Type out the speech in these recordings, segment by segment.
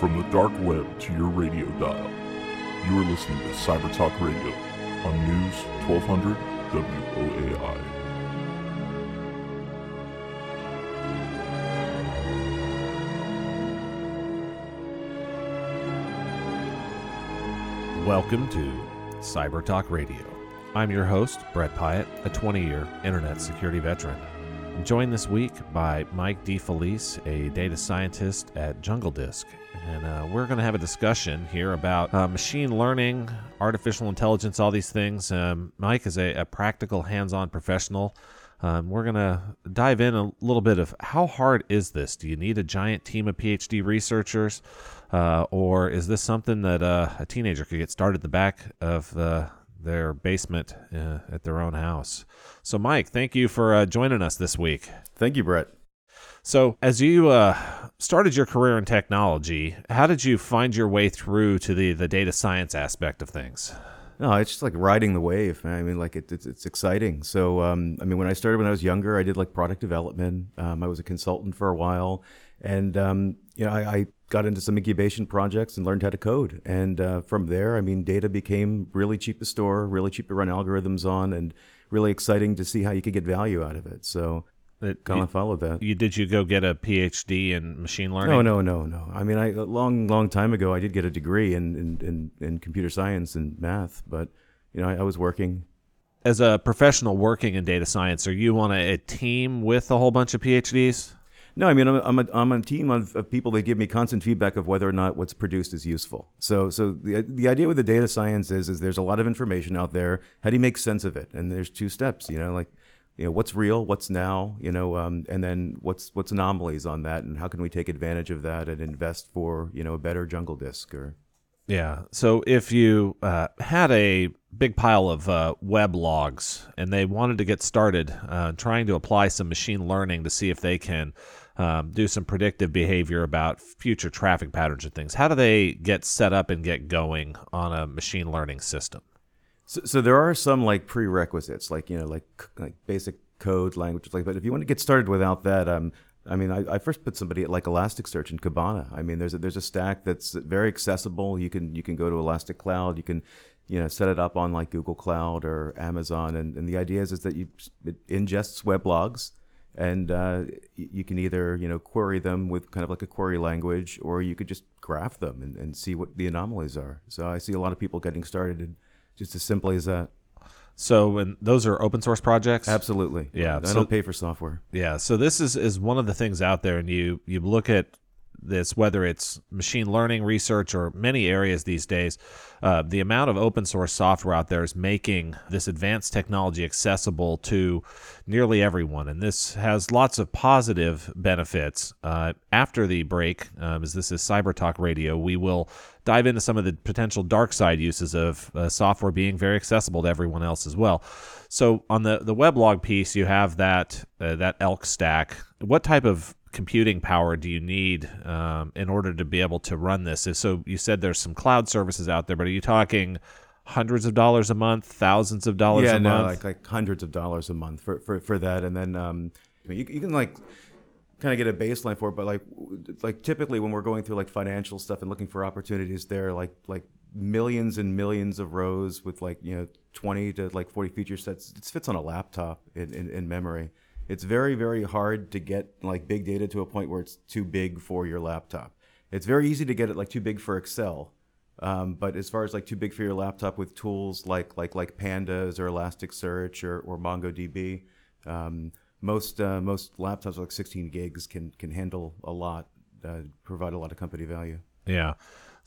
from the dark web to your radio dial. You are listening to Cyber Talk Radio on News 1200 WOAI. Welcome to Cyber Talk Radio. I'm your host, Brett Pyatt, a 20 year internet security veteran. I'm joined this week by Mike DeFelice, a data scientist at Jungle Disk. And uh, we're going to have a discussion here about uh, machine learning, artificial intelligence, all these things. Um, Mike is a, a practical, hands on professional. Um, we're going to dive in a little bit of how hard is this? Do you need a giant team of PhD researchers? Uh, or is this something that uh, a teenager could get started at the back of the, their basement uh, at their own house? So, Mike, thank you for uh, joining us this week. Thank you, Brett. So, as you uh, started your career in technology, how did you find your way through to the, the data science aspect of things? No, it's just like riding the wave. Man. I mean, like it, it's it's exciting. So, um, I mean, when I started when I was younger, I did like product development. Um, I was a consultant for a while, and um, you know, I, I, got into some incubation projects and learned how to code. And uh, from there, I mean, data became really cheap to store, really cheap to run algorithms on, and really exciting to see how you could get value out of it. So it, kind of followed that. You did you go get a PhD in machine learning? No, no, no, no. I mean, I a long, long time ago, I did get a degree in in, in, in computer science and math, but you know, I, I, was working. As a professional working in data science, are you on a, a team with a whole bunch of PhDs? No, I mean I'm, I'm, a, I'm a team of, of people that give me constant feedback of whether or not what's produced is useful. So so the the idea with the data science is is there's a lot of information out there. How do you make sense of it? And there's two steps. You know, like you know what's real, what's now. You know, um, and then what's what's anomalies on that, and how can we take advantage of that and invest for you know a better jungle disk or yeah. So if you uh, had a big pile of uh, web logs and they wanted to get started uh, trying to apply some machine learning to see if they can um, do some predictive behavior about future traffic patterns and things, how do they get set up and get going on a machine learning system? So, so there are some like prerequisites, like you know, like like basic code languages, like. But if you want to get started without that, um, I mean, I, I, first put somebody at like Elasticsearch and Kibana. I mean, there's a, there's a stack that's very accessible. You can you can go to Elastic Cloud. You can you know set it up on like Google Cloud or Amazon. And, and the idea is is that you it ingests web logs, and uh, you can either you know query them with kind of like a query language, or you could just graph them and, and see what the anomalies are. So I see a lot of people getting started just as simply as that. So, and those are open source projects. Absolutely. Yeah. I so, don't pay for software. Yeah. So this is is one of the things out there, and you you look at this, whether it's machine learning research or many areas these days, uh, the amount of open source software out there is making this advanced technology accessible to nearly everyone. And this has lots of positive benefits. Uh, after the break, um, as this is Cyber Talk Radio, we will dive into some of the potential dark side uses of uh, software being very accessible to everyone else as well. So on the the weblog piece, you have that uh, that ELK stack. What type of computing power do you need um, in order to be able to run this? So you said there's some cloud services out there, but are you talking hundreds of dollars a month, thousands of dollars yeah, a no, month? like like hundreds of dollars a month for for, for that, and then um, you, you can like kind of get a baseline for it, but like like typically when we're going through like financial stuff and looking for opportunities, there like like millions and millions of rows with like you know 20 to like 40 feature sets. It fits on a laptop in, in, in memory it's very very hard to get like big data to a point where it's too big for your laptop. It's very easy to get it like too big for excel um, but as far as like too big for your laptop with tools like like like pandas or elasticsearch or, or mongodb um, most uh, most laptops like 16 gigs can can handle a lot uh, provide a lot of company value. Yeah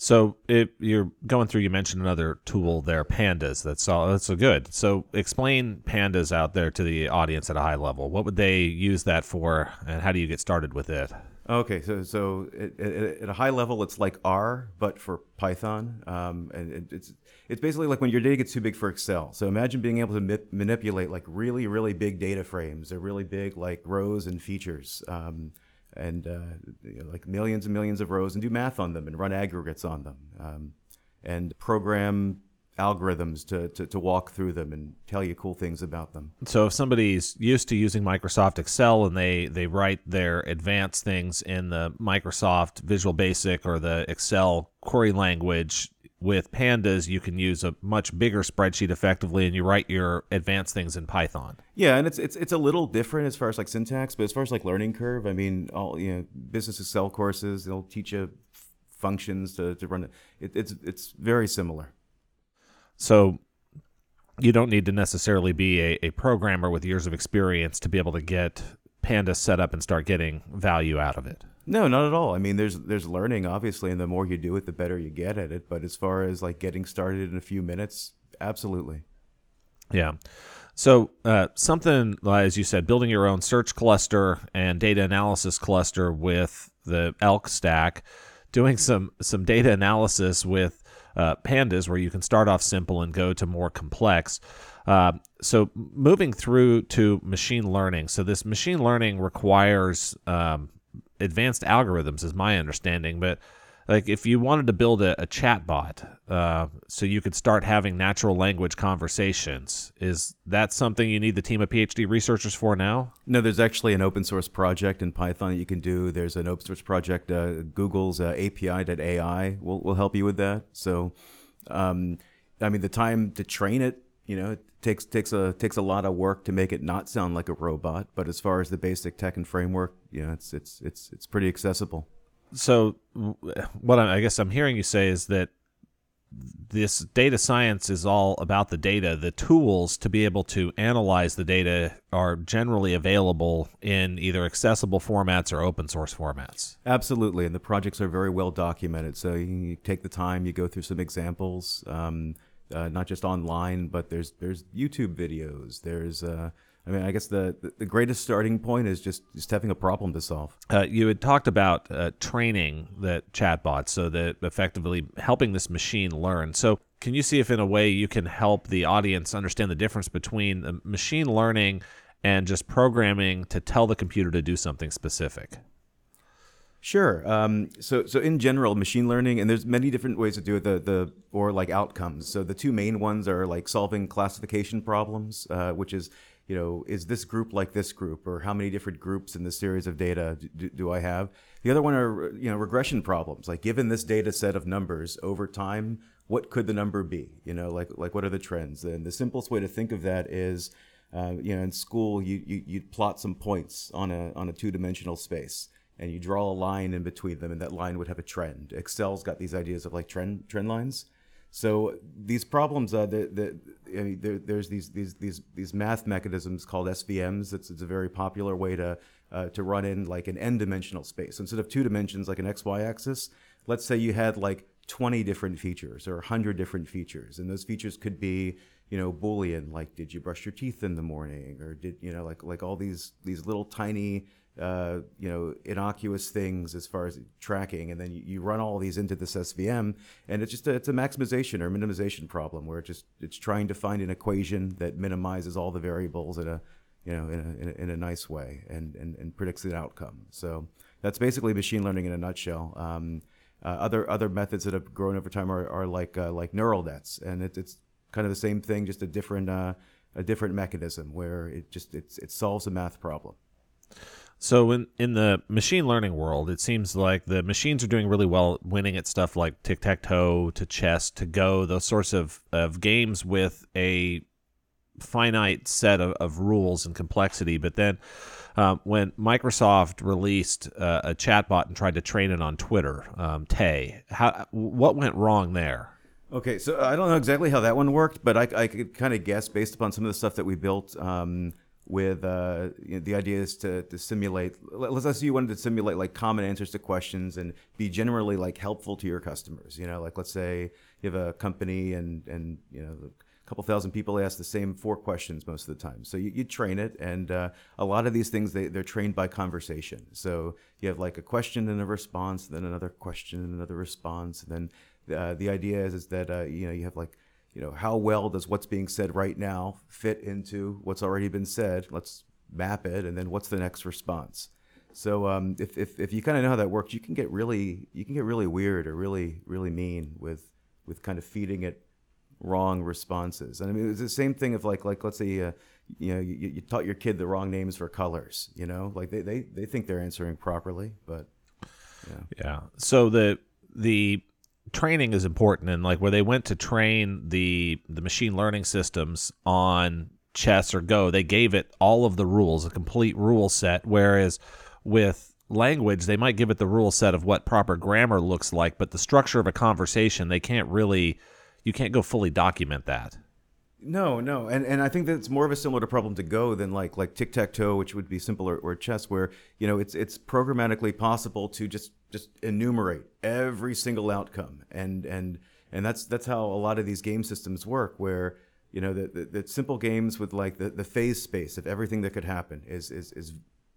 so you're going through, you mentioned another tool there, pandas. That's all. That's so good. So explain pandas out there to the audience at a high level. What would they use that for, and how do you get started with it? Okay, so so it, it, at a high level, it's like R, but for Python, um, and it, it's it's basically like when your data gets too big for Excel. So imagine being able to ma- manipulate like really really big data frames or really big like rows and features. Um, and uh, you know, like millions and millions of rows and do math on them and run aggregates on them. Um, and program algorithms to, to, to walk through them and tell you cool things about them. So if somebody's used to using Microsoft Excel and they they write their advanced things in the Microsoft Visual Basic or the Excel query language with pandas you can use a much bigger spreadsheet effectively and you write your advanced things in python yeah and it's it's it's a little different as far as like syntax but as far as like learning curve i mean all you know business excel courses they'll teach you functions to, to run it. it it's it's very similar so you don't need to necessarily be a, a programmer with years of experience to be able to get Pandas set up and start getting value out of it. No, not at all. I mean, there's there's learning obviously, and the more you do it, the better you get at it. But as far as like getting started in a few minutes, absolutely. Yeah. So uh, something as you said, building your own search cluster and data analysis cluster with the Elk stack, doing some some data analysis with uh, pandas where you can start off simple and go to more complex. Uh, so moving through to machine learning. So this machine learning requires um, advanced algorithms, is my understanding. But like if you wanted to build a, a chat bot uh, so you could start having natural language conversations is that something you need the team of phd researchers for now? No there's actually an open source project in python that you can do. There's an open source project uh, google's uh, api.ai will, will help you with that. So um, i mean the time to train it you know it takes takes a takes a lot of work to make it not sound like a robot but as far as the basic tech and framework you know it's it's it's it's pretty accessible so what I, I guess I'm hearing you say is that this data science is all about the data. The tools to be able to analyze the data are generally available in either accessible formats or open source formats. Absolutely, and the projects are very well documented. So you take the time, you go through some examples, um, uh, not just online, but there's there's YouTube videos. There's uh, I mean, I guess the, the greatest starting point is just just having a problem to solve. Uh, you had talked about uh, training the chatbots, so that effectively helping this machine learn. So, can you see if in a way you can help the audience understand the difference between the machine learning and just programming to tell the computer to do something specific? Sure. Um, so, so in general, machine learning, and there's many different ways to do it. The the or like outcomes. So the two main ones are like solving classification problems, uh, which is you know, is this group like this group, or how many different groups in this series of data do, do, I have? The other one are, you know, regression problems. Like, given this data set of numbers over time, what could the number be? You know, like like what are the trends? And the simplest way to think of that is, uh, you know, in school, you, you you'd plot some points on a on a two dimensional space, and you draw a line in between them, and that line would have a trend. Excel's got these ideas of like trend trend lines. So these problems, uh, the, the, I mean, there, there's these, these, these, these math mechanisms called SVMs. It's, it's a very popular way to, uh, to run in like an n-dimensional space. instead of two dimensions, like an x-y axis, let's say you had like 20 different features or 100 different features. And those features could be, you know, Boolean, like did you brush your teeth in the morning? Or did, you know, like, like all these, these little tiny uh, you know, innocuous things as far as tracking, and then you, you, run all these into this SVM, and it's just a, it's a maximization or minimization problem where it just it's trying to find an equation that minimizes all the variables in a you know in a, in a, in a nice way and, and and predicts an outcome. So that's basically machine learning in a nutshell. Um, uh, other other methods that have grown over time are, are like uh, like neural nets, and it, it's kind of the same thing, just a different uh, a different mechanism where it just it's, it solves a math problem. So in in the machine learning world, it seems like the machines are doing really well winning at stuff like tic tac toe to chess to go, those sorts of, of games with a finite set of, of rules and complexity. But then um, when Microsoft released uh, a chatbot and tried to train it on Twitter, um, Tay, how what went wrong there? Okay, so I don't know exactly how that one worked, but I, I could kind of guess based upon some of the stuff that we built. Um, with uh, you know, the idea is to, to simulate let's say you wanted to simulate like common answers to questions and be generally like helpful to your customers you know? Like let's say you have a company and and you know a couple thousand people ask the same four questions most of the time. So you, you train it and uh, a lot of these things they, they're trained by conversation. So you have like a question and a response then another question and another response and then uh, the idea is, is that uh, you know you have like you know, how well does what's being said right now fit into what's already been said? Let's map it, and then what's the next response? So um, if, if, if you kind of know how that works, you can get really you can get really weird or really really mean with with kind of feeding it wrong responses. And I mean, it's the same thing of like like let's say uh, you know you, you taught your kid the wrong names for colors. You know, like they they, they think they're answering properly, but yeah. Yeah. So the the training is important and like where they went to train the the machine learning systems on chess or go they gave it all of the rules a complete rule set whereas with language they might give it the rule set of what proper grammar looks like but the structure of a conversation they can't really you can't go fully document that. No, no, and and I think that's more of a similar problem to Go than like like tic tac toe, which would be simpler, or chess, where you know it's it's programmatically possible to just just enumerate every single outcome, and and and that's that's how a lot of these game systems work, where you know the, the, the simple games with like the, the phase space of everything that could happen is is is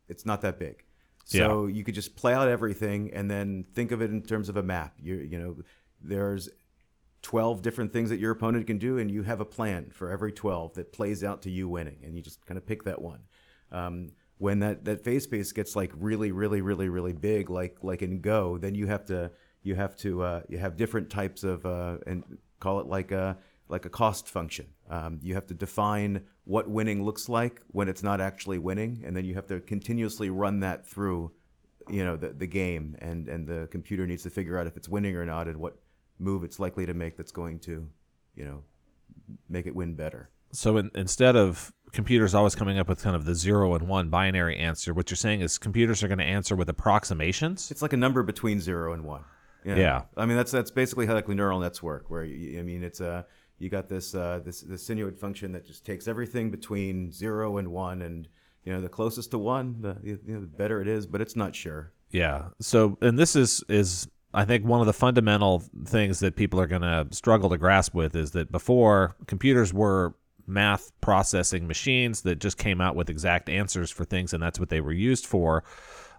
it's not that big. So yeah. you could just play out everything and then think of it in terms of a map. You you know there's 12 different things that your opponent can do, and you have a plan for every 12 that plays out to you winning, and you just kind of pick that one. Um, when that, that phase space gets like really, really, really, really big, like like in Go, then you have to you have to uh, you have different types of uh, and call it like a like a cost function. Um, you have to define what winning looks like when it's not actually winning, and then you have to continuously run that through, you know, the, the game, and and the computer needs to figure out if it's winning or not, and what move it's likely to make that's going to, you know, make it win better. So in, instead of computers always coming up with kind of the zero and one binary answer, what you're saying is computers are going to answer with approximations. It's like a number between zero and one. Yeah. yeah. I mean that's that's basically how like neural nets work. Where you, I mean it's a uh, you got this uh, this this sigmoid function that just takes everything between zero and one, and you know the closest to one, the you know, the better it is, but it's not sure. Yeah. So and this is is I think one of the fundamental things that people are going to struggle to grasp with is that before computers were math processing machines that just came out with exact answers for things, and that's what they were used for.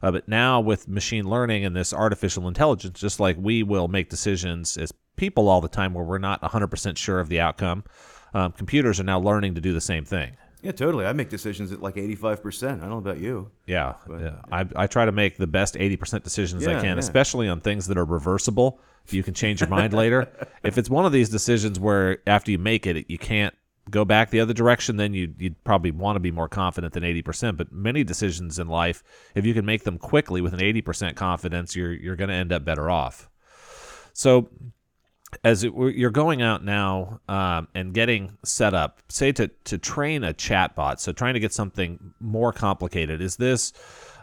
Uh, but now with machine learning and this artificial intelligence, just like we will make decisions as people all the time where we're not 100% sure of the outcome, um, computers are now learning to do the same thing. Yeah, totally. I make decisions at like 85%. I don't know about you. Yeah. But, yeah. I, I try to make the best 80% decisions yeah, I can, yeah. especially on things that are reversible. You can change your mind later. If it's one of these decisions where after you make it, you can't go back the other direction, then you, you'd probably want to be more confident than 80%. But many decisions in life, if you can make them quickly with an 80% confidence, you're, you're going to end up better off. So as it, you're going out now um, and getting set up, say to to train a chatbot, so trying to get something more complicated, is this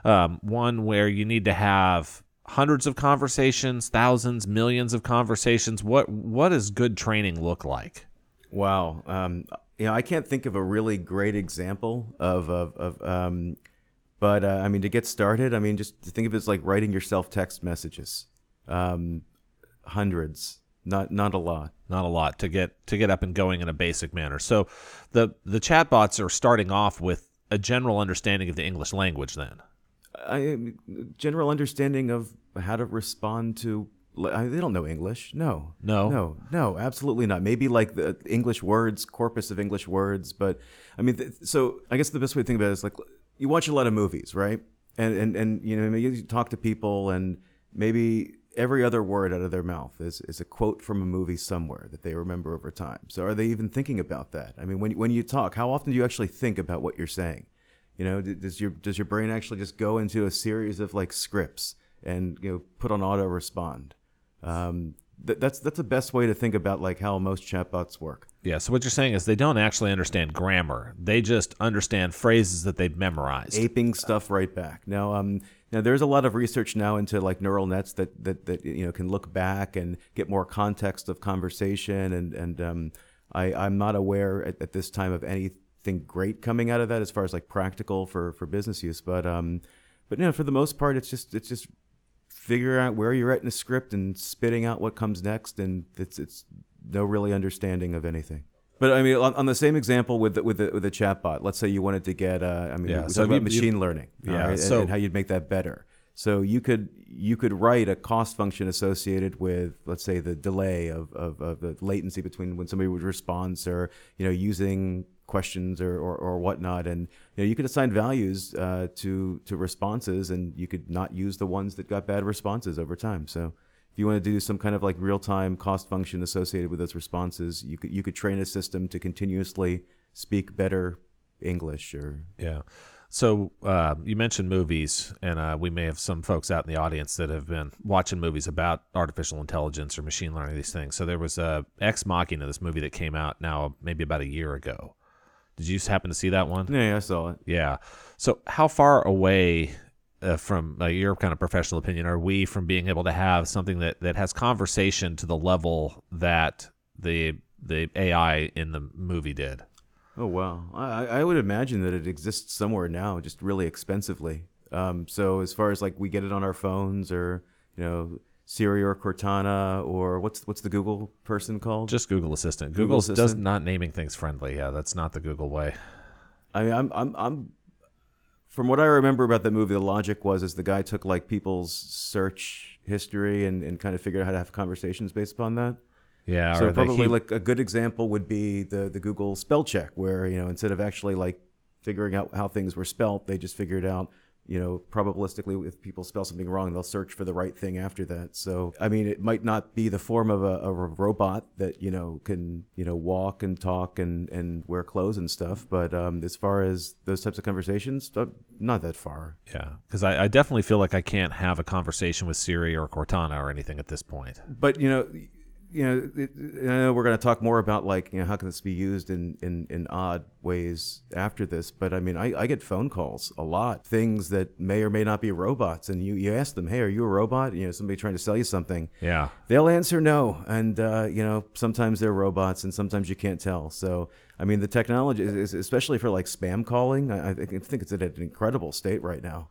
um, one where you need to have hundreds of conversations, thousands, millions of conversations? What what does good training look like? Wow, um, you know, I can't think of a really great example of of, of um, but uh, I mean, to get started, I mean, just think of it as like writing yourself text messages, um, hundreds not not a lot. Not a lot to get to get up and going in a basic manner. So the the chatbots are starting off with a general understanding of the English language then. I general understanding of how to respond to I, they don't know English. No. No. No. No, absolutely not. Maybe like the English words, corpus of English words, but I mean th- so I guess the best way to think about it is like you watch a lot of movies, right? And and and you know, you talk to people and maybe every other word out of their mouth is, is a quote from a movie somewhere that they remember over time. So are they even thinking about that? I mean, when, when you talk, how often do you actually think about what you're saying? You know, does your does your brain actually just go into a series of like scripts and you know put on auto respond? Um, th- that's that's the best way to think about like how most chatbots work. Yeah. So what you're saying is they don't actually understand grammar; they just understand phrases that they've memorized, aping stuff right back. Now, um, now, there's a lot of research now into like neural nets that that, that you know can look back and get more context of conversation, and and um, I I'm not aware at, at, this time of anything great coming out of that as far as like practical for for business use, but um, but you know for the most part it's just it's just figure out where you're at in the script and spitting out what comes next, and it's it's no really understanding of anything. But I mean, on, on, the same example with the, with the, with the chatbot, let's say you wanted to get, uh, I mean, yeah, we so about you, machine you, learning, yeah, right? so, and, and, how you'd make that better. So you could you could write a cost function associated with, let's say, the delay of, of, of the latency between when somebody would respond, or you know, using questions or, or, or whatnot, and you know, you could assign values uh, to to responses, and you could not use the ones that got bad responses over time. So if you want to do some kind of like real time cost function associated with those responses, you could you could train a system to continuously speak better English or Yeah. So uh, you mentioned movies, and uh, we may have some folks out in the audience that have been watching movies about artificial intelligence or machine learning. These things. So there was uh, Ex Machina, this movie that came out now maybe about a year ago. Did you just happen to see that one? yeah, yeah, I saw it. Yeah. So how far away uh, from uh, your kind of professional opinion are we from being able to have something that, that has conversation to the level that the the AI in the movie did? Oh wow, I, I would imagine that it exists somewhere now, just really expensively. Um, so as far as like we get it on our phones or you know Siri or Cortana or what's what's the Google person called? Just Google Assistant. Google Google does not naming things friendly. Yeah, that's not the Google way. I mean, I'm I'm I'm from what I remember about that movie, the logic was is the guy took like people's search history and, and kind of figured out how to have conversations based upon that. Yeah, so probably he- like a good example would be the the Google spell check, where you know instead of actually like figuring out how things were spelt, they just figured out you know probabilistically if people spell something wrong, they'll search for the right thing after that. So I mean, it might not be the form of a, a robot that you know can you know walk and talk and and wear clothes and stuff, but um, as far as those types of conversations, uh, not that far. yeah, because I, I definitely feel like I can't have a conversation with Siri or Cortana or anything at this point. but you know you know it, I know we're going to talk more about like you know how can this be used in in, in odd ways after this but i mean I, I get phone calls a lot things that may or may not be robots and you you ask them hey are you a robot? You know somebody trying to sell you something. Yeah, they'll answer no and uh, you know sometimes they're robots and sometimes you can't tell. So i mean the technology is, especially for like spam calling I, I think it's at an incredible state right now.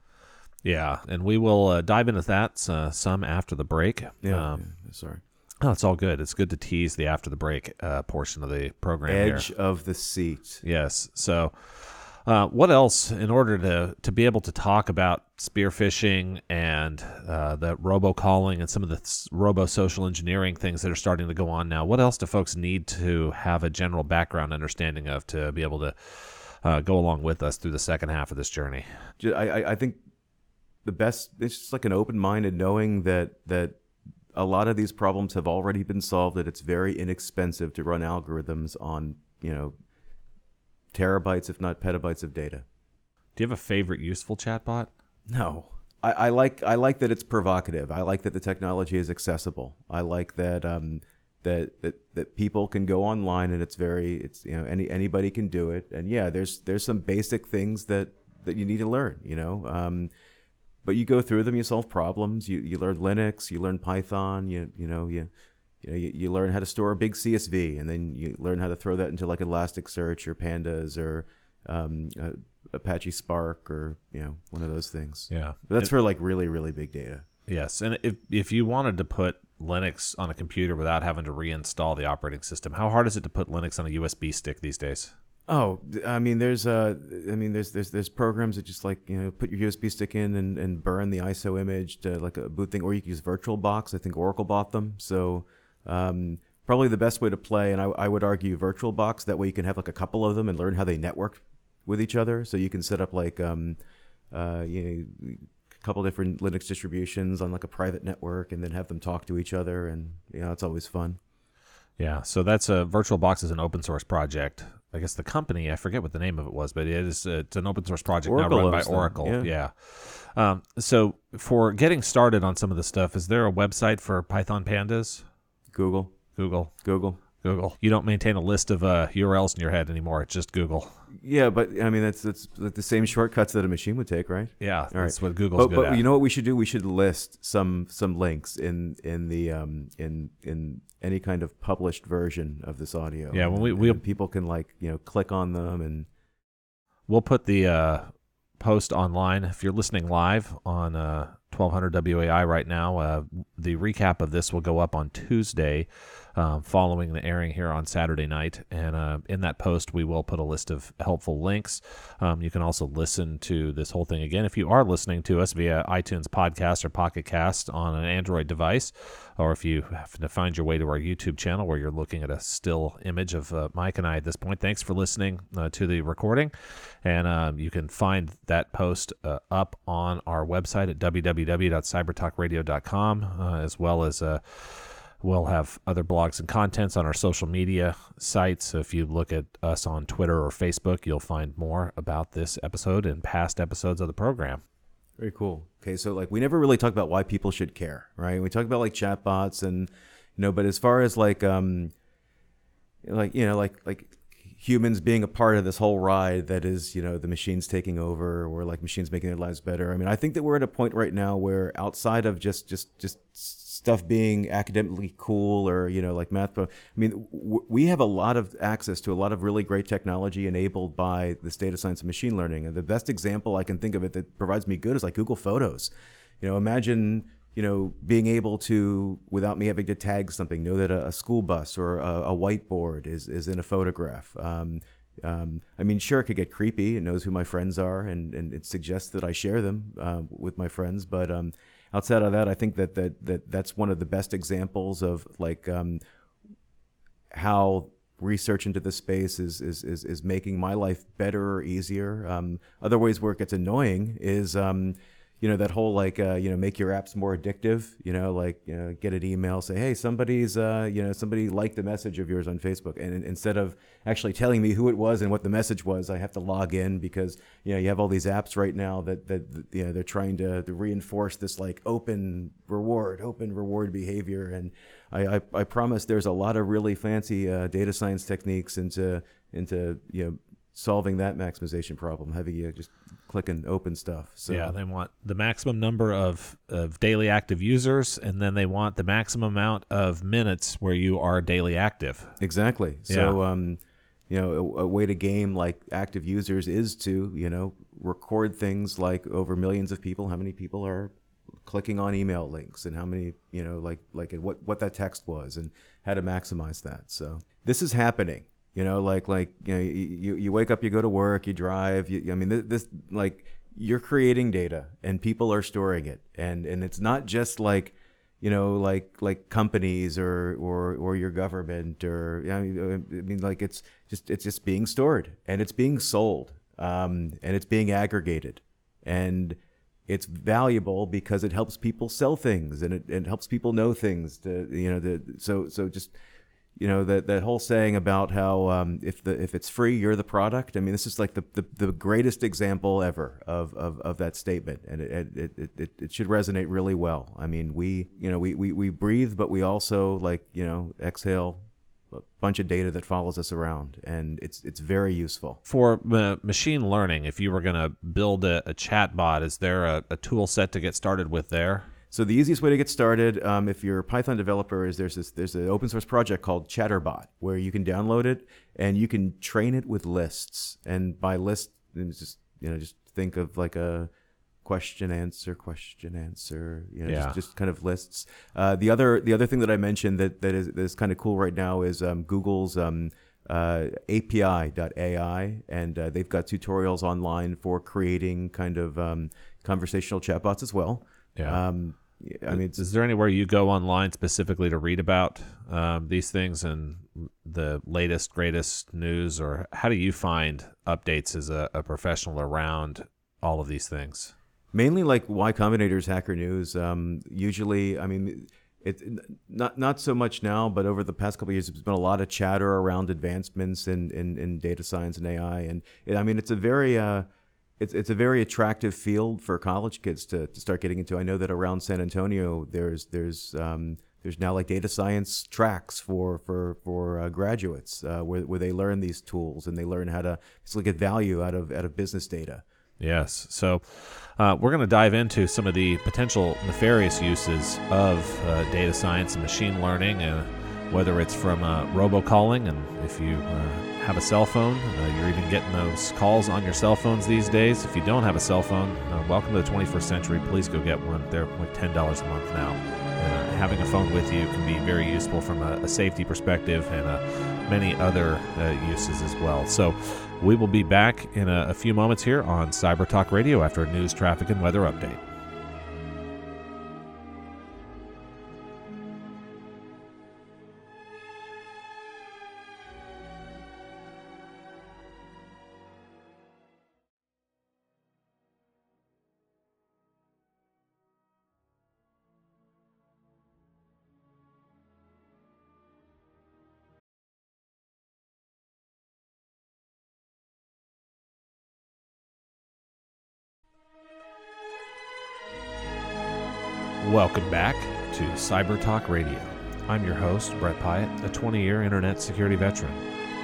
Yeah, and we will uh, dive into that uh, some after the break. yeah, Um, yeah sorry oh, it's all good. It's good to tease the after the break uh, portion of the program. here. edge of the seat Yes. So, uh, what else in order to to be able to talk about spear phishing and uh, the robocalling and some of the s- robo social engineering things that are starting to go on now? What else do folks need to have a general background understanding of to be able to uh, go along with us through the second half of this journey? I, I- I think the best it's just like an open mind and knowing that that a lot of these problems have already been solved that it's very inexpensive to run algorithms on you know terabytes if not petabytes of data. Do you have a favorite useful chatbot? no. I, I like I like that it's provocative. I like that the technology is accessible. I like that um that, that that people can go online and it's very it's you know any anybody can do it. And yeah there's there's some basic things that that you need to learn you know? Um but you go through them you solve problems you, you learn linux you learn python you you know you you, know, you you learn how to store a big csv and then you learn how to throw that into like elasticsearch or pandas or um, uh, apache spark or you know one of those things Yeah. but that's for like really really big data Yes, and if if you wanted to put Linux on a computer without having to reinstall the operating system, how hard is it to put Linux on a USB stick these days? Oh, I mean, there's uh, I mean, there's there's there's programs that just like you know put your USB stick in and, and burn the ISO image to like a boot thing, or you can use VirtualBox. I think Oracle bought them, so um, probably the best way to play. And I, I would argue VirtualBox. That way you can have like a couple of them and learn how they network with each other. So you can set up like um, uh, you know, a couple different Linux distributions on like a private network, and then have them talk to each other, and you know it's always fun. Yeah, so that's a VirtualBox is an open source project. I guess the company, I forget what the name of it was, but it is uh, it's an open source project Oracle now run by owns them, Oracle. yeah. Yeah. Um, so for getting started on some of the stuff, is there a website for Python Pandas? Google, Google, Google. Google. You don't maintain a list of uh, URLs in your head anymore. It's just Google. Yeah, but I mean that's that's like the same shortcuts that a machine would take, right? Yeah, right. that's what Google's But, good but at. you know what we should do? We should list some some links in in the um in in any kind of published version of this audio. Yeah, when we- And we'll- people can like you know click on them and We'll put the uh, post online. If you're listening live on uh, 1200 WOAI right now, uh, the recap of this will go up on Tuesday. Um, following the airing here on Saturday night. And uh, in that post, we will put a list of helpful links. Um, you can also listen to this whole thing again if you are listening to us via iTunes Podcast or Pocket Cast on an Android device, or if you have to find your way to our YouTube channel where you're looking at a still image of uh, Mike and I at this point. Thanks for listening uh, to the recording. And um, you can find that post uh, up on our website at www.cybertalkradio.com, as well as We'll have other blogs and contents on our social media sites. So if you look at us on Twitter or Facebook, you'll find more about this episode and past episodes of the program. Very cool. Okay, so like we never really talk about why people should care, right? We talk about like chatbots and you know, but as far as like um like you know, like like humans being a part of this whole ride that is, you know, the machines taking over or like machines making their lives better. I mean, I think that we're at a point right now where outside of just just just stuff being academically cool or you know like math i mean w- we have a lot of access to a lot of really great technology enabled by this data science and machine learning and the best example i can think of it that provides me good is like google photos you know imagine you know being able to without me having to tag something know that a, a school bus or a, a, whiteboard is, is in a photograph um, um, I mean, sure, it could get creepy. It knows who my friends are, and, and it suggests that I share them uh, with my friends. But um, outside of that, I think that that, that that's one of the best examples of like um, how research into this space is, is is is making my life better or easier. Um, other ways where it gets annoying is um, you know that whole like uh, you know make your apps more addictive you know like you know, get an email say hey somebody's uh, you know somebody liked a message of yours on facebook. And instead of actually telling me who it was and what the message was i have to log in because you know you have all these apps right now that that you know they're trying to, to reinforce this like open reward open reward behavior. And i i, I promise there's a lot of really fancy uh, data science techniques into into you know solving that maximization problem, having you just click and open stuff. So yeah, they want the maximum number of, of daily active users, and then they want the maximum amount of minutes where you are daily active. Exactly. So, yeah. um, you know, a, a, way to game like active users is to you know record things like over millions of people, how many people are clicking on email links and how many you know like like what what that text was and how to maximize that so this is happening you know, like like you know, you, you wake up, you go to work, you drive. You, I mean, this, this like you're creating data, and people are storing it, and and it's not just like you know, like like companies or or or your government or I mean, I mean like it's just it's just being stored and it's being sold um, and it's being aggregated and it's valuable because it helps people sell things and it, it helps people know things to you know the so so just you know that that whole saying about how um, if the if it's free you're the product. I mean this is like the, the, the greatest example ever of, of, of that statement. And it, it, it, it, it should resonate really well. I mean we you know we, we, we breathe but we also like you know exhale a bunch of data that follows us around. And it's it's very useful. For machine learning if you were going to build a, a chat bot is there a, a tool set to get started with there so the easiest way to get started, um, if you're a Python developer, is there's this there's an open source project called Chatterbot where you can download it and you can train it with lists. And by list, just you know just think of like a question answer question answer you know yeah. just, just kind of lists uh, the other the other thing that i mentioned that that is, that is kind of cool right now is um, google's um, uh, api.ai and uh, they've got tutorials online for creating kind of um, conversational chatbots as well yeah. Um, I mean, is there anywhere you go online specifically to read about um, these things and the latest, greatest news, or how do you find updates as a, a professional around all of these things? Mainly like Y Combinator's Hacker News. Um, usually, I mean, it not not so much now, but over the past couple years, there's been a lot of chatter around advancements in, in, in data science and AI, and it, I mean, it's a very uh, it's it's a very attractive field for college kids to, to start getting into. I know that around San Antonio, there's there's um, there's now like data science tracks for for for uh, graduates uh, where where they learn these tools and they learn how to basically get value out of out of business data. Yes. So uh, we're going to dive into some of the potential nefarious uses of uh, data science and machine learning, and whether it's from uh, robocalling, and if you uh, have a cell phone. Uh, you're even getting those calls on your cell phones these days. If you don't have a cell phone, uh, welcome to the 21st century. Please go get one. They're like $10 a month now. uh, having a phone with you can be very useful from a, a safety perspective and uh, many other uh, uses as well. So we will be back in a, a few moments here on Cyber Talk Radio after a news, traffic, and weather update. Welcome back to Cyber Talk Radio. I'm your host, Brett Pyatt, a 20 year internet security veteran.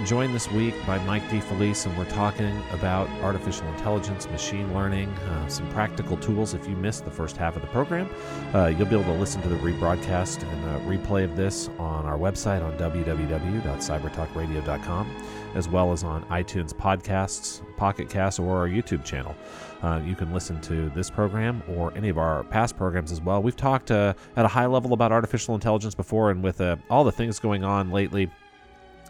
Joined this week by Mike DeFelice, and we're talking about artificial intelligence, machine learning, uh, some practical tools. If you missed the first half of the program, uh, you'll be able to listen to the rebroadcast and uh, replay of this on our website on www.cybertalkradio.com, as well as on iTunes podcasts, Pocket Casts, or our YouTube channel. Uh, you can listen to this program or any of our past programs as well. We've talked uh, at a high level about artificial intelligence before, and with uh, all the things going on lately,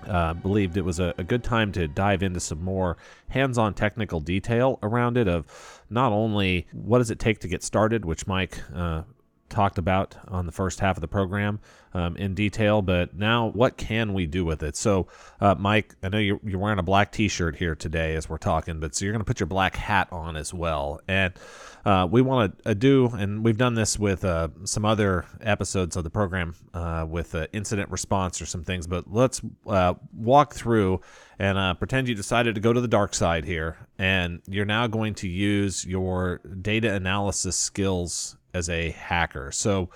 uh, believed it was a, a, good time to dive into some more hands-on technical detail around it of not only what does it take to get started which mike uh, talked about on the first half of the program um, in detail, but now what can we do with it? So, uh, Mike, I know you're, you're wearing a black t shirt here today as we're talking, but so you're going to put your black hat on as well. And uh, we want to uh, do, and we've done this with uh, some other episodes of the program uh, with uh, incident response or some things, but let's walk through and pretend you decided to go to the dark side here, and you're now going to use your data analysis skills as a hacker. So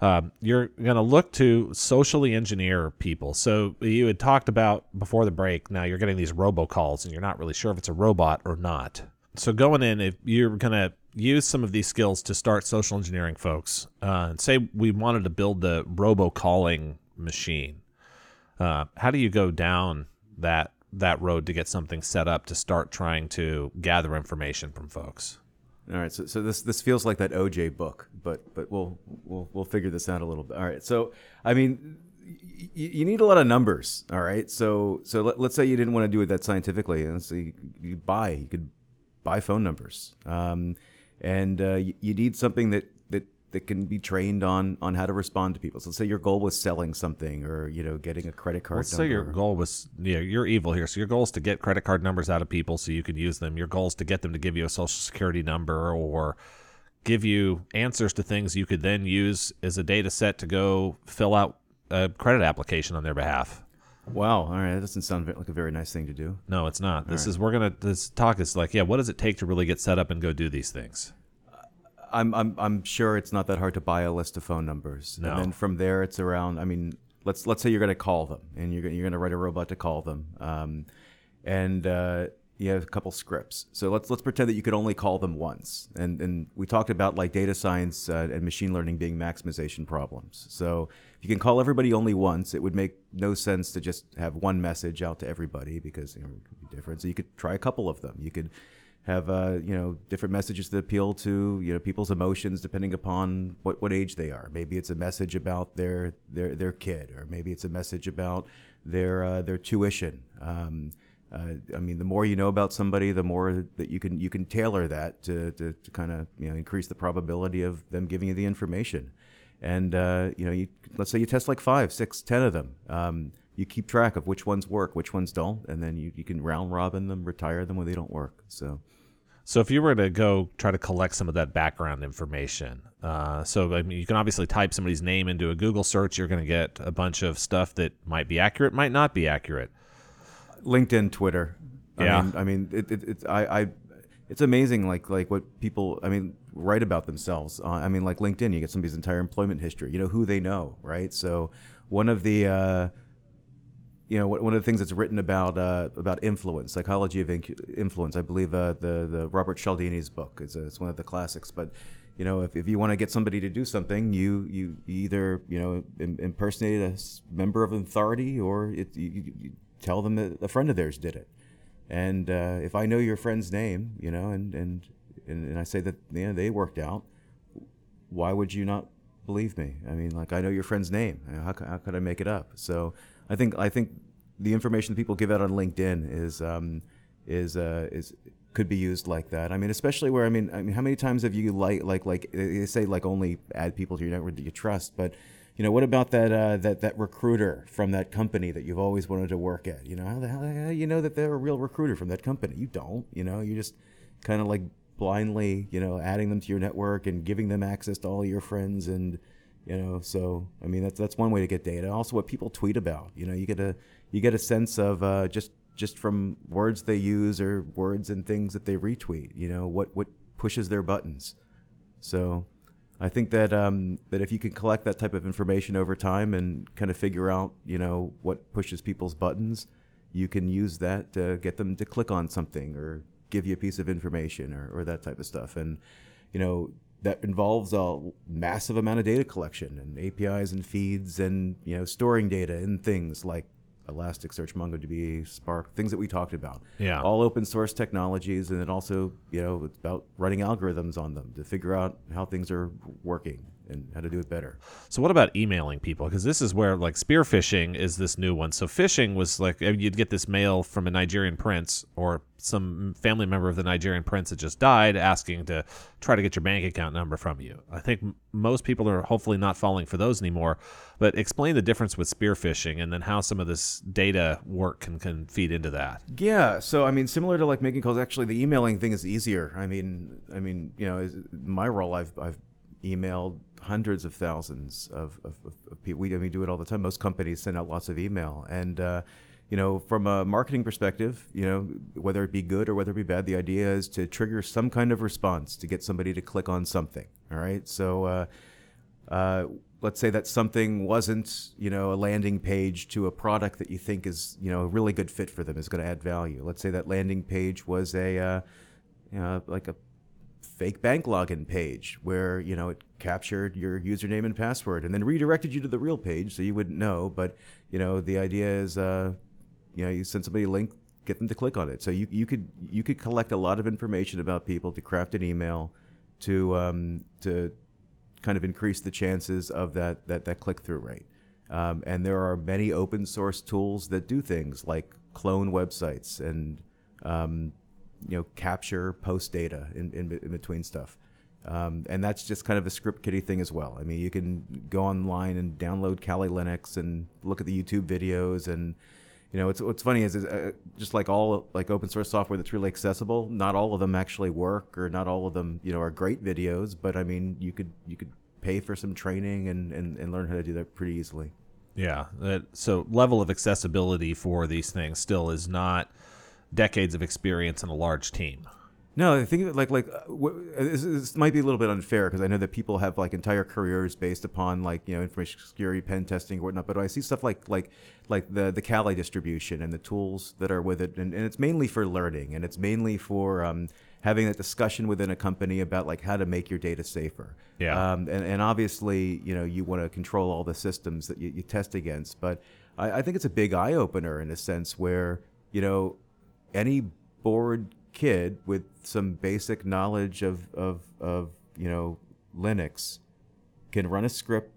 um, you're going to look to socially engineer people. So you had talked about before the break. Now you're getting these robocalls, and you're not really sure if it's a robot or not. So going in, if you're going to use some of these skills to start social engineering folks, uh, say we wanted to build the robocalling machine, uh, how do you go down that that road to get something set up to start trying to gather information from folks? All right, so, so this this feels like that OJ book, but but we'll we'll we'll figure this out a little bit. All right, so I mean, you need a lot of numbers. All right, so so let, us say you didn't want to do it that scientifically, and so you, you buy you could buy phone numbers, um, and uh, you, you need something that that that can be trained on on how to respond to people. So say your goal was selling something or you know getting a credit card. Let's number. say your goal was yeah you're evil here. So your goal is to get credit card numbers out of people so you can use them. Your goal is to get them to give you a social security number or give you answers to things you could then use as a data set to go fill out a credit application on their behalf. Wow. All right. That doesn't sound like a very nice thing to do. No, it's not. This is we're gonna this talk is like yeah. What does it take to really get set up and go do these things? I'm I'm I'm sure it's not that hard to buy a list of phone numbers. No. And then from there, it's around. I mean, let's let's say you're going to call them, and you're you're going to write a robot to call them, um, and uh, you have a couple scripts. So let's let's pretend that you could only call them once, and and we talked about like data science uh, and machine learning being maximization problems. So you can call everybody only once, it would make no sense to just have one message out to everybody because you know, it could be different. So you could try a couple of them. You could have uh, you know different messages that appeal to you know people's emotions depending upon what, what age they are. Maybe it's a message about their their their kid, or maybe it's a message about their uh, their tuition. Um, uh, I mean, the more you know about somebody, the more that you can you can tailor that to, to, to kind of you know increase the probability of them giving you the information. And uh, you know, you, let's say you test like five, six, ten of them. Um, you keep track of which ones work, which ones don't, and then you, you can round robin them, retire them when they don't work. So so if you were to go try to collect some of that background information, uh, so I mean, you can obviously type somebody's name into a Google search. You're going to get a bunch of stuff that might be accurate, might not be accurate. LinkedIn, Twitter. Yeah. I mean, I mean, it, it, it I, I, it's amazing, like like what people, I mean, write about themselves. Uh, I mean, like LinkedIn, you get somebody's entire employment history. You know who they know, right? So one of the uh, you know, one of the things that's written about uh, about influence, psychology of influence. I believe uh, the the Robert Cialdini's book is it's one of the classics. But you know, if, if you want to get somebody to do something, you you either you know impersonate a member of authority, or it, you, you, tell them that a friend of theirs did it. And uh, if I know your friend's name, you know, and and and, I say that you know, they worked out, why would you not believe me. I mean, like I know your friend's name. How, how could I make it up? So I think I think the information that people give out on LinkedIn is um, is uh, is could be used like that. I mean, especially where I mean, I mean, how many times have you like like like they say like only add people to your network that you trust, but you know, what about that uh, that that recruiter from that company that you've always wanted to work at? You know, how the hell you know that they're a real recruiter from that company? You don't. You know, you just kind of like blindly, you know, adding them to your network and giving them access to all your friends and you know so i mean that's that's one way to get data also what people tweet about you know you get a you get a sense of uh, just just from words they use or words and things that they retweet you know what what pushes their buttons so I think that um, that if you can collect that type of information over time and kind of figure out, you know, what pushes people's buttons, you can use that to get them to click on something or give you a piece of information or, or that type of stuff. And you know, that involves a massive amount of data collection and APIs and feeds and you know storing data in things like Elasticsearch, MongoDB, Spark, things that we talked about. Yeah. All open source technologies, and then also, you know, it's about running algorithms on them to figure out how things are working and how to do it better. So what about emailing people? Because this is where like spear phishing is this new one. So phishing was like you'd get this mail from a Nigerian prince or some family member of the Nigerian prince that just died asking to try to get your bank account number from you. I think most people are hopefully not falling for those anymore. But explain the difference with spear phishing and then how some of this data work can, can feed into that. Yeah, so I mean, similar to like making calls, actually, the emailing thing is easier. I mean, I mean, you know, my role, I've I've emailed hundreds of thousands of, of, of people. We, do it all the time. Most companies send out lots of email. And, uh, you know, from a marketing perspective, you know, whether it be good or whether it be bad, the idea is to trigger some kind of response to get somebody to click on something. All right. So, uh, uh, let's say that something wasn't, you know, a landing page to a product that you think is, you know, a really good fit for them, is going to add value. Let's say that landing page was a, uh, you know, like a fake bank login page where you know it captured your username and password and then redirected you to the real page so you wouldn't know. But you know the idea is uh, you know you send somebody a link get them to click on it. So you, you could you could collect a lot of information about people to craft an email to um, to kind of increase the chances of that that, that click through rate. Um, and there are many open source tools that do things like clone websites and um, you know capture post data in, in, in between stuff. Um, and that's just kind of a script kiddie thing as well. I mean you can go online and download kali linux and look at the youtube videos and you know it's, what's funny is, is uh, just like all like open source software that's really accessible not all of them actually work or not all of them you know are great videos but i mean you could you could pay for some training and, and, and learn how to do that pretty easily. Yeah That, so level of accessibility for these things still is not decades of experience in a large team. No, I think like like uh, this, this, might be a little bit unfair because I know that people have like entire careers based upon like you know information security, pen testing, or whatnot. But I see stuff like like like the the Kali distribution and the tools that are with it, and, and it's mainly for learning, and it's mainly for um, having that discussion within a company about like how to make your data safer. Yeah. Um, and, and obviously, you know, you want to control all the systems that you, you test against, but I, I think it's a big eye opener in a sense where you know any bored kid with some basic knowledge of, of, of you know Linux can run a script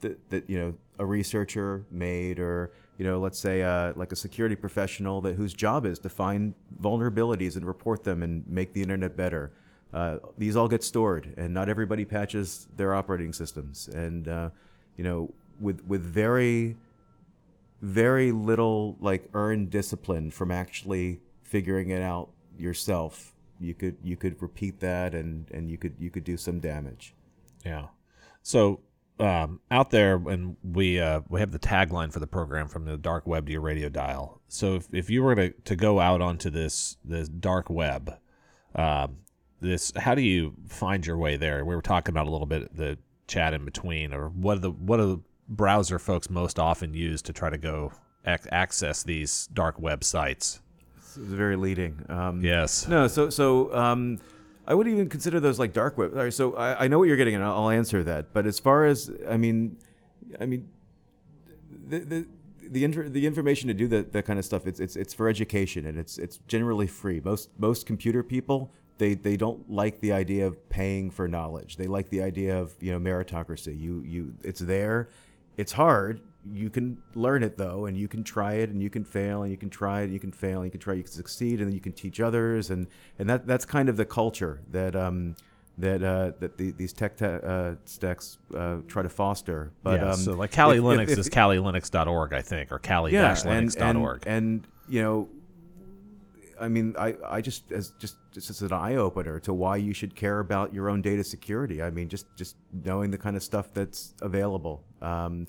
that, that you know a researcher made or you know let's say uh, like a security professional that whose job is to find vulnerabilities and report them and make the internet better. Uh, these all get stored and not everybody patches their operating systems. And uh, you know with with very very little like earned discipline from actually figuring it out yourself, you could you could repeat that and and you could you could do some damage. Yeah. So um, out there, and we uh, we have the tagline for the program from the dark web to your radio dial. So if, if you were to, to go out onto this this dark web, um, this how do you find your way there? We were talking about a little bit the chat in between, or what are the what are the browser folks most often use to try to go ac- access these dark web sites? It's very leading. Um, yes. No. So so um, I wouldn't even consider those like dark web. Right, so I, I know what you're getting, and I'll, I'll answer that. But as far as I mean, I mean, the the the, inter- the information to do that, that kind of stuff it's, it's it's for education and it's it's generally free most most computer people they they don't like the idea of paying for knowledge. They like the idea of you know meritocracy. You you it's there, it's hard. You can learn it though, and you can try it, and you can fail, and you can try it, and you can fail, and you can try, you can succeed, and then you can teach others, and and that that's kind of the culture that um that uh that the, these tech te- uh, stacks uh, try to foster. But yeah, um, so like Kali if- Linux if- if- is KaliLinux.org, I think, or Kali Kali-Linux.org. and, and you know i mean i i just as just just as an eye opener to why you should care about your own data security i mean just just knowing the kind of stuff that's available um,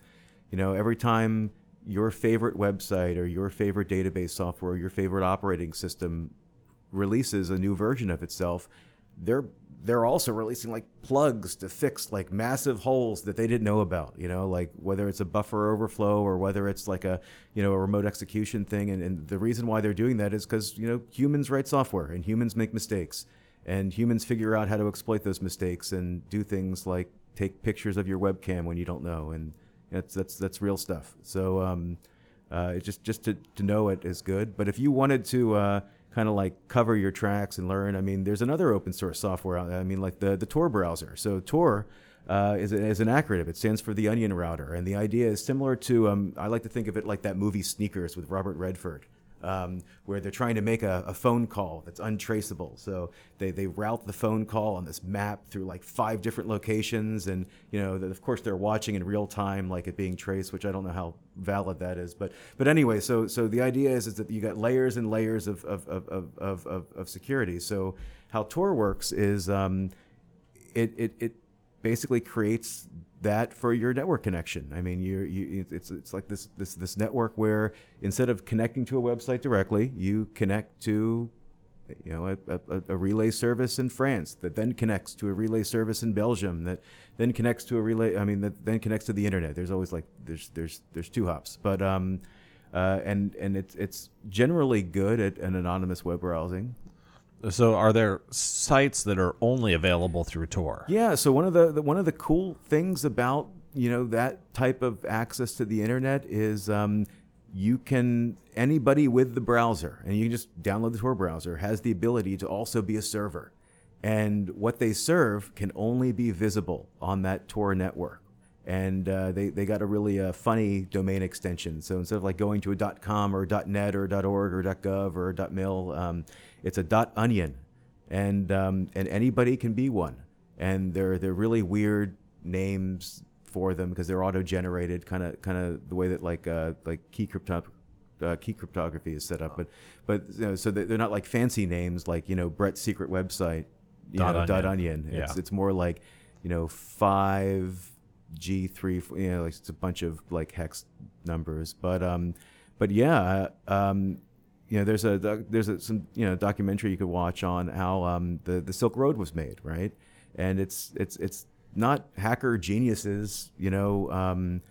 you know every time your favorite website or your favorite database software or your favorite operating system releases a new version of itself they're they're also releasing like plugs to fix like massive holes that they didn't know about you know? Like whether it's a buffer overflow or whether it's like a you know a remote execution thing and, and the reason why they're doing that is because you know humans write software and humans make mistakes and humans figure out how to exploit those mistakes and do things like take pictures of your webcam when you don't know and that's that's that's real stuff so um, uh, just just to, to know it is good. But if you wanted to uh, kind of like cover your tracks and learn, I mean, there's another open source software out there. I mean, like the the Tor browser. So Tor uh, is, is an acronym. It stands for the Onion Router, and the idea is similar to um, I like to think of it like that movie Sneakers with Robert Redford. Um, where they're trying to make a, a phone call that's untraceable. So they, they route the phone call on this map through like five different locations. And, you know, of course they're watching in real time, like it being traced, which I don't know how valid that is. But, but anyway, so, so the idea is, is that you got layers and layers of, of, of, of, of, of, of security. So how Tor works is um, it, it, it basically creates that for your network connection. I mean, you you it's it's like this this this network where instead of connecting to a website directly, you connect to you know a, a, a relay service in France that then connects to a relay service in Belgium that then connects to a relay. I mean, that then connects to the internet. There's always like there's there's there's two hops, but um, uh, and and it's it's generally good at an anonymous web browsing. So are there sites that are only available through Tor? Yeah. So one of the, the one of the cool things about you know that type of access to the internet is um, you can anybody with the browser and you can just download the Tor browser has the ability to also be a server, and what they serve can only be visible on that Tor network. And uh, they, they got a really uh, funny domain extension. So instead of like going to a .com or .net or .org or .gov or .mil, um, it's a dot .onion, and um, and anybody can be one. And they're they're really weird names for them because they're auto generated, kind of kind of the way that like uh, like key crypto. Uh, key cryptography is set up, but but you know, so they- they're not like fancy names like you know Brett's secret website, Dot know, dot onion. onion. It's Yeah. it's more like you know five G three, you know, like it's a bunch of like hex numbers. But um, but yeah, um, you know, there's a there's a, some you know documentary you could watch on how um the the Silk Road was made, right? And it's it's it's not hacker geniuses, you know, um,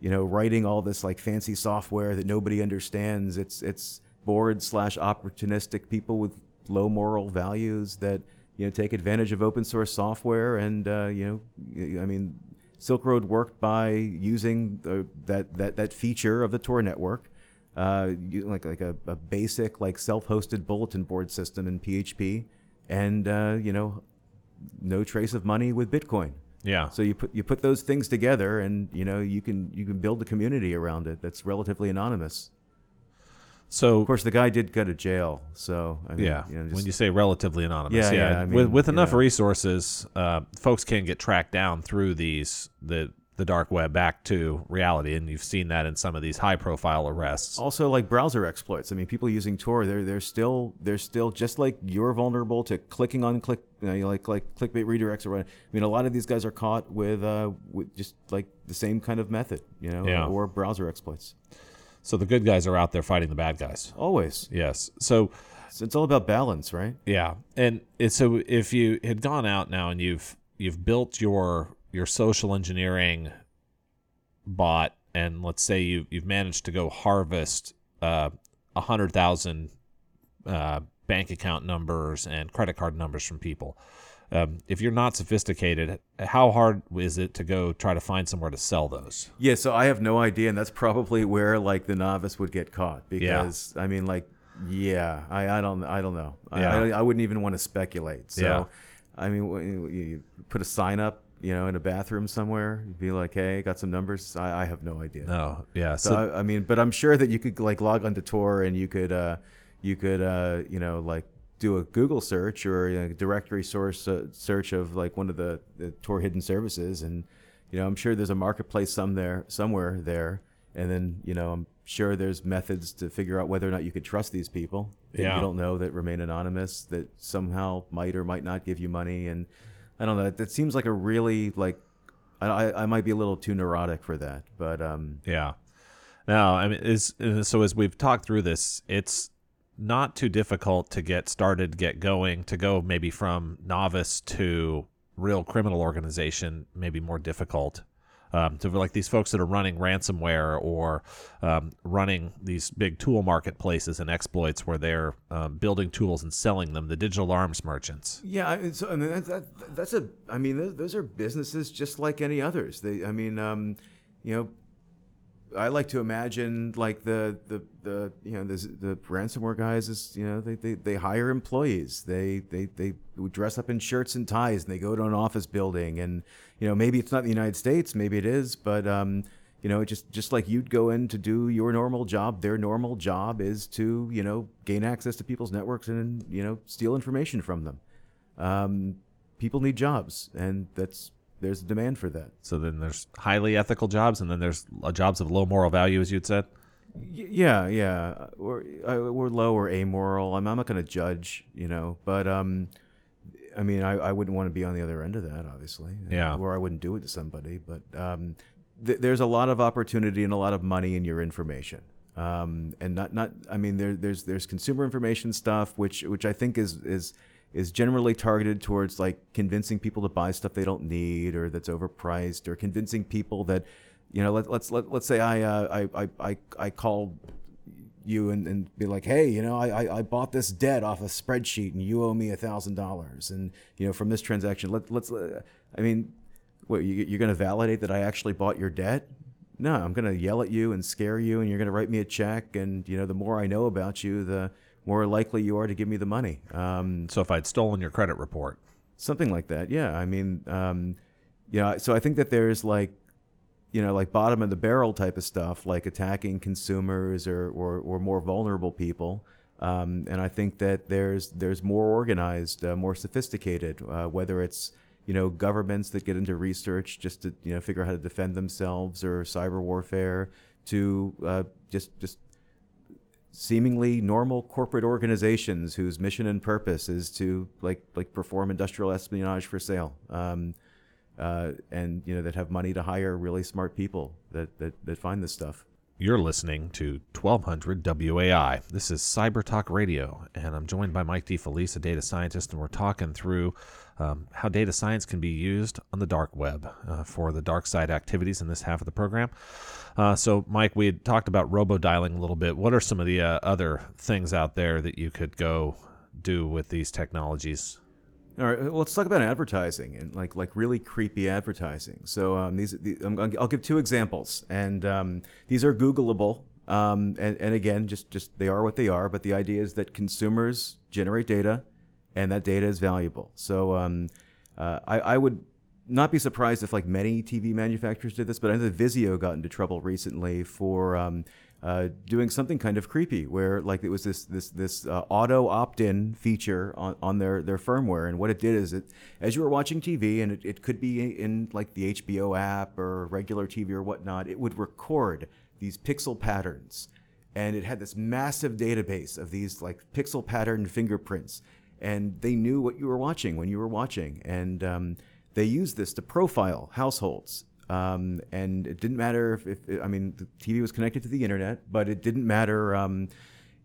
you know, writing all this like fancy software that nobody understands. It's it's bored slash opportunistic people with low moral values that you know take advantage of open source software and uh, you know I mean Silk Road worked by using the, that that that feature of the Tor network uh, like like a, a basic like self-hosted bulletin board system in PHP and uh, you know no trace of money with Bitcoin Yeah. so you put you put those things together, and you know you can you can build a community around it that's relatively anonymous. So Of course, the guy did go to jail, so I mean, yeah, you know, just, when you say relatively anonymous, Yeah, yeah, yeah, I with mean, with you enough resources, uh, folks can get tracked down through these the the dark web back to reality, and you've seen that in some of these high profile arrests. also like browser exploits. I mean, people using Tor, they're they're still they're still just like you're vulnerable to clicking on click you know, like like clickbait redirects or what. I mean, a lot of these guys are caught with uh with just like the same kind of method, you know, Yeah. or browser exploits. So the good guys are out there fighting the bad guys. Always, Yes. So it's, it's all about balance, right? Yeah, and it, so if you had gone out now and you've you've built your your social engineering bot, and let's say you you've managed to go harvest uh, a hundred thousand uh, bank account numbers and credit card numbers from people. Um, if you're not sophisticated, how hard is it to go try to find somewhere to sell those? Yeah, so I have no idea, and that's probably where like the novice would get caught because I mean, like Yeah, I, I don't I don't know. I- Yeah. I, I wouldn't even want to speculate. So, Yeah. I mean, you put a sign up, you know, in a bathroom somewhere, you'd be like, "Hey, got some numbers." I, I have no idea. No, yeah. So, So, I, I mean, but I'm sure that you could like log onto Tor and you could, uh, you could, uh, you know, like do a Google search or a directory source uh, search of like one of the, the Tor hidden services, and you know, I'm sure there's a marketplace some there somewhere there, and then you know, I'm sure there's methods to figure out whether or not you could trust these people that Yeah. you don't know that remain anonymous that somehow might or might not give you money, and I don't know. That, seems like a really like. I, I I might be a little too neurotic for that, but um, Yeah. Now, I mean, is uh, so as we've talked through this, it's not too difficult to get started, get going, to go maybe from novice to real criminal organization, maybe more difficult. Um, to like these folks that are running ransomware or um, running these big tool marketplaces and exploits where they're um, building tools and selling them, the digital arms merchants. Yeah, I mean, so I mean that, that that's a I mean those, those are businesses just like any others. They I mean um, you know I like to imagine like the the, the you know the, the ransomware guys is you know they, they, they hire employees. They, they they dress up in shirts and ties and they go to an office building and you know maybe it's not the United States, maybe it is, but um, you know just just like you'd go in to do your normal job, their normal job is to you know gain access to people's networks and you know steal information from them. Um, people need jobs, and that's there's demand for that. So then there's highly ethical jobs, and then there's jobs of low moral value, as you'd said. Y- Yeah, yeah, we're uh, we're low or amoral. I'm, I'm not going to judge, you know, but um, I mean, I, I wouldn't want to be on the other end of that, obviously. Yeah. or I wouldn't do it to somebody. But um, th- there's a lot of opportunity and a lot of money in your information. Um, and not not I mean, there there's there's consumer information stuff, which which I think is is is generally targeted towards like convincing people to buy stuff they don't need or that's overpriced or convincing people that you know let, let's let, let's say I, uh, I I I I call you and, and be like hey you know I, I I bought this debt off a spreadsheet and you owe me a thousand dollars. And you know from this transaction let, let's uh, I mean what you, you're going to validate that I actually bought your debt? No I'm going to yell at you and scare you and you're going to write me a check and you know the more I know about you the more likely you are to give me the money. Um, So if I'd stolen your credit report, something like that yeah. I mean um you know so i think that there's like you know like bottom of the barrel type of stuff like attacking consumers or or, or more vulnerable people. Um, and i think that there's there's more organized uh, more sophisticated uh, whether it's you know governments that get into research just to you know figure out how to defend themselves or cyber warfare to uh, just just seemingly normal corporate organizations whose mission and purpose is to like like perform industrial espionage for sale um, uh, and you know that have money to hire really smart people that, that, that find this stuff You're listening to 1200 WOAI. This is Cyber Talk Radio, and I'm joined by Mike DeFelice, a data scientist, and we're talking through um, how data science can be used on the dark web uh, for the dark side activities in this half of the program. Uh, so, Mike, we had talked about robo dialing a little bit. What are some of the uh, other things out there that you could go do with these technologies? All right, well, let's talk about advertising and like like really creepy advertising. So um, these, the I'm, I'll give two examples, and um, these are Googleable. Um, and, and again, just just they are what they are. But the idea is that consumers generate data, and that data is valuable. So um, uh, I, I would not be surprised if like many TV manufacturers did this, but I know that Vizio got into trouble recently for um, uh, doing something kind of creepy, where like it was this this this uh, auto opt-in feature on, on their their firmware, and what it did is it as you were watching TV, and it, it could be in like the HBO app or regular TV or whatnot, it would record these pixel patterns. And it had this massive database of these like pixel pattern fingerprints and they knew what you were watching when you were watching. And um, they used this to profile households. Um, and it didn't matter if, if i mean the tv was connected to the internet but it didn't matter um,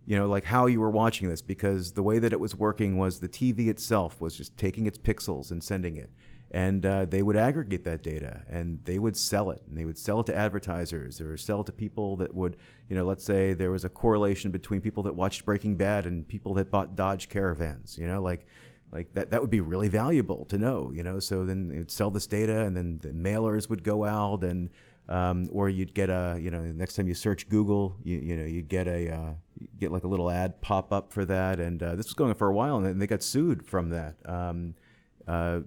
you know like how you were watching this because the way that it was working was the tv itself was just taking its pixels and sending it and uh, they would aggregate that data and they would sell it and they would sell it to advertisers or sell it to people that would you know let's say there was a correlation between people that watched breaking bad and people that bought dodge caravans you know like like that that would be really valuable to know you know so then they'd sell this data and then the mailers would go out and um, or you'd get a you know next time you search google you, you know you'd get a uh, get like a little ad pop up for that, and uh, this was going on for a while, and they got sued from that. Um, uh,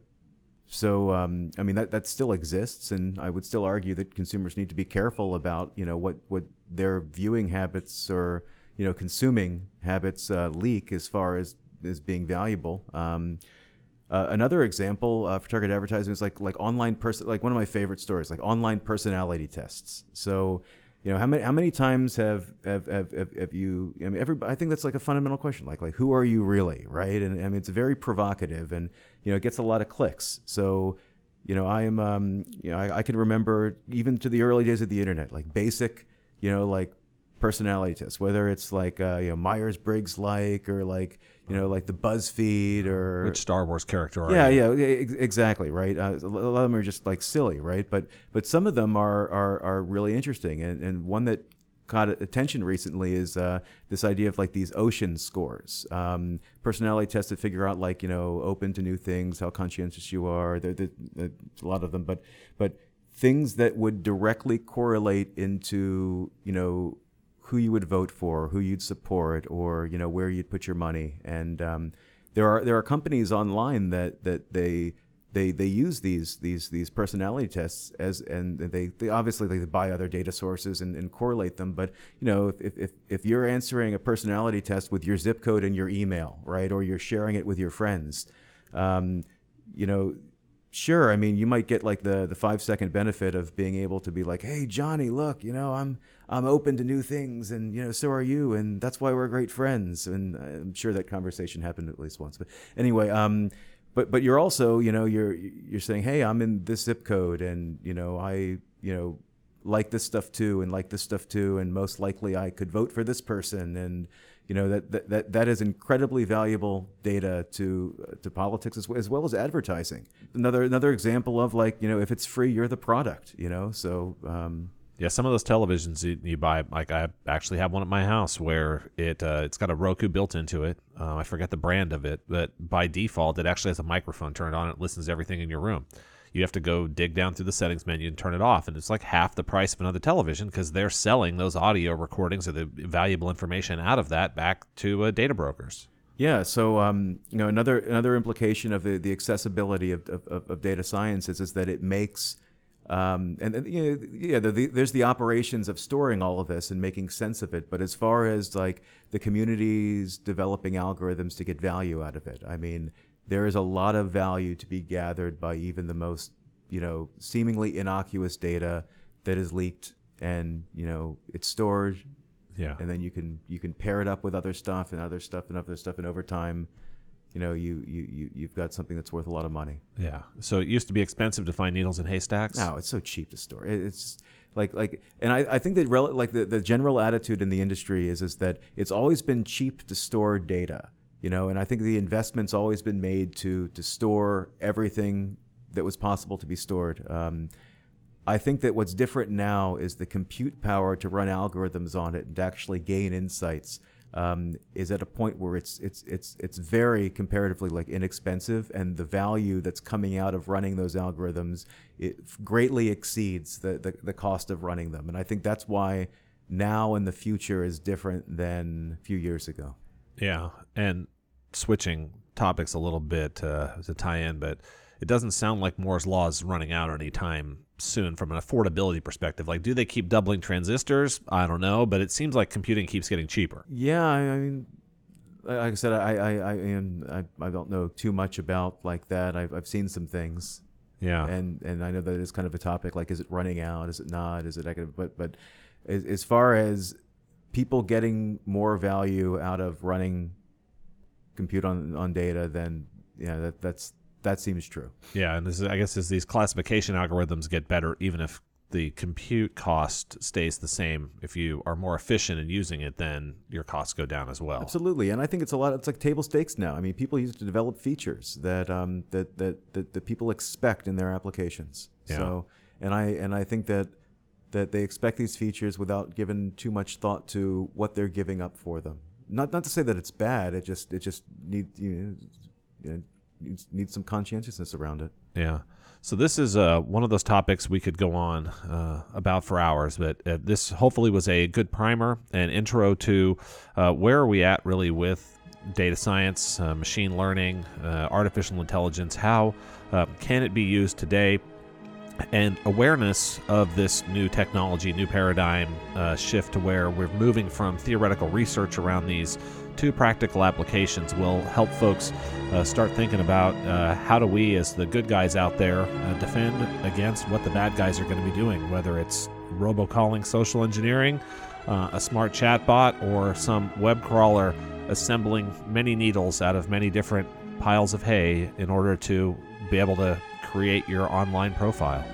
so um, I mean that that still exists, and I would still argue that consumers need to be careful about you know what what their viewing habits or you know consuming habits uh, leak as far as as being valuable. Um, uh, another example uh, for targeted advertising is like like online person like one of my favorite stories like online personality tests. So you know how many how many times have have have, have, you I mean every I think that's like a fundamental question like like who are you really right? And I mean it's very provocative and you know it gets a lot of clicks. So you know I am um you know I, I can remember even to the early days of the internet like basic you know like personality tests whether it's like uh, you know Myers Briggs like or like you know like the BuzzFeed or Which Star Wars character are yeah, you? yeah, exactly, right. Uh, a lot of them are just like silly, right? But but some of them are are, are really interesting, and and one that caught attention recently is uh, this idea of like these ocean scores, um, personality tests that figure out like you know open to new things, how conscientious you are. There, there, there's a lot of them, but but things that would directly correlate into you know who you would vote for, who you'd support, or you know where you'd put your money. And um, there are there are companies online that that they they they use these these these personality tests as and they, they obviously they buy other data sources and, and correlate them. But you know if, if if you're answering a personality test with your zip code and your email, right, or you're sharing it with your friends, um, you know sure i mean you might get like the the five second benefit of being able to be like hey johnny look you know i'm i'm open to new things and you know so are you and that's why we're great friends and i'm sure that conversation happened at least once but anyway um but but you're also you know you're you're saying hey i'm in this zip code and you know i you know like this stuff too and like this stuff too and most likely i could vote for this person and you know that that that, that is incredibly valuable data to to politics as well, as well as advertising. Another another example of like you know if it's free, you're the product. You know, so. Um, Yeah, some of those televisions you, you buy, like I actually have one at my house where it uh, it's got a Roku built into it. Uh, I forget the brand of it, but by default, it actually has a microphone turned on. It listens to everything in your room. You have to go dig down through the settings menu and turn it off, and it's like half the price of another television because they're selling those audio recordings or the valuable information out of that back to uh, data brokers. Yeah, so um, you know another another implication of the, the accessibility of, of, of data science is, is that it makes um, and, and, you know, yeah, the, the, there's the operations of storing all of this and making sense of it. But as far as like the communities developing algorithms to get value out of it, I mean, there is a lot of value to be gathered by even the most, you know, seemingly innocuous data that is leaked and you know it's stored Yeah. and then you can you can pair it up with other stuff and other stuff and other stuff and over time you know you you, you you've got something that's worth a lot of money Yeah. So it used to be expensive to find needles in haystacks. now it's so cheap to store It- it's like like and i, I think that rel- like the, the general attitude in the industry is is that it's always been cheap to store data you know and i think the investment's always been made to to store everything that was possible to be stored um, I think that what's different now is the compute power to run algorithms on it and to actually gain insights um, is at a point where it's it's it's it's very comparatively like inexpensive, and the value that's coming out of running those algorithms it greatly exceeds the, the the cost of running them, and I think that's why now and the future is different than a few years ago. Yeah, and switching topics a little bit uh, to tie in, but it doesn't sound like Moore's law is running out anytime soon from an affordability perspective. Like, do they keep doubling transistors? I don't know, but it seems like computing keeps getting cheaper. Yeah, I mean, like I said, I I I am I, I don't know too much about like that. I've I've seen some things. Yeah, and and I know that it's kind of a topic like is it running out is it not is it economic but but as, as far as people getting more value out of running compute on on data then yeah that that's that seems true yeah, and this is, I guess as these classification algorithms get better, even if the compute cost stays the same, if you are more efficient in using it, then your costs go down as well. absolutely and I think it's a lot it's like table stakes now I mean people use it to develop features that um that that that, that people expect in their applications Yeah. so and I and I think that that they expect these features without giving too much thought to what they're giving up for them. Not not to say that it's bad. It just it just needs you you know needs, needs some conscientiousness around it. Yeah. So this is uh, one of those topics we could go on uh, about for hours, but uh, this hopefully was a good primer and intro to uh, where are we at really with data science, uh, machine learning, uh, artificial intelligence. How can it be used today? And awareness of this new technology, new paradigm shift to where we're moving from theoretical research around these two practical applications will help folks uh, start thinking about uh, how do we, as the good guys out there, uh, defend against what the bad guys are going to be doing, whether it's robocalling social engineering, uh, a smart chatbot, or some web crawler assembling many needles out of many different piles of hay in order to be able to create your online profile.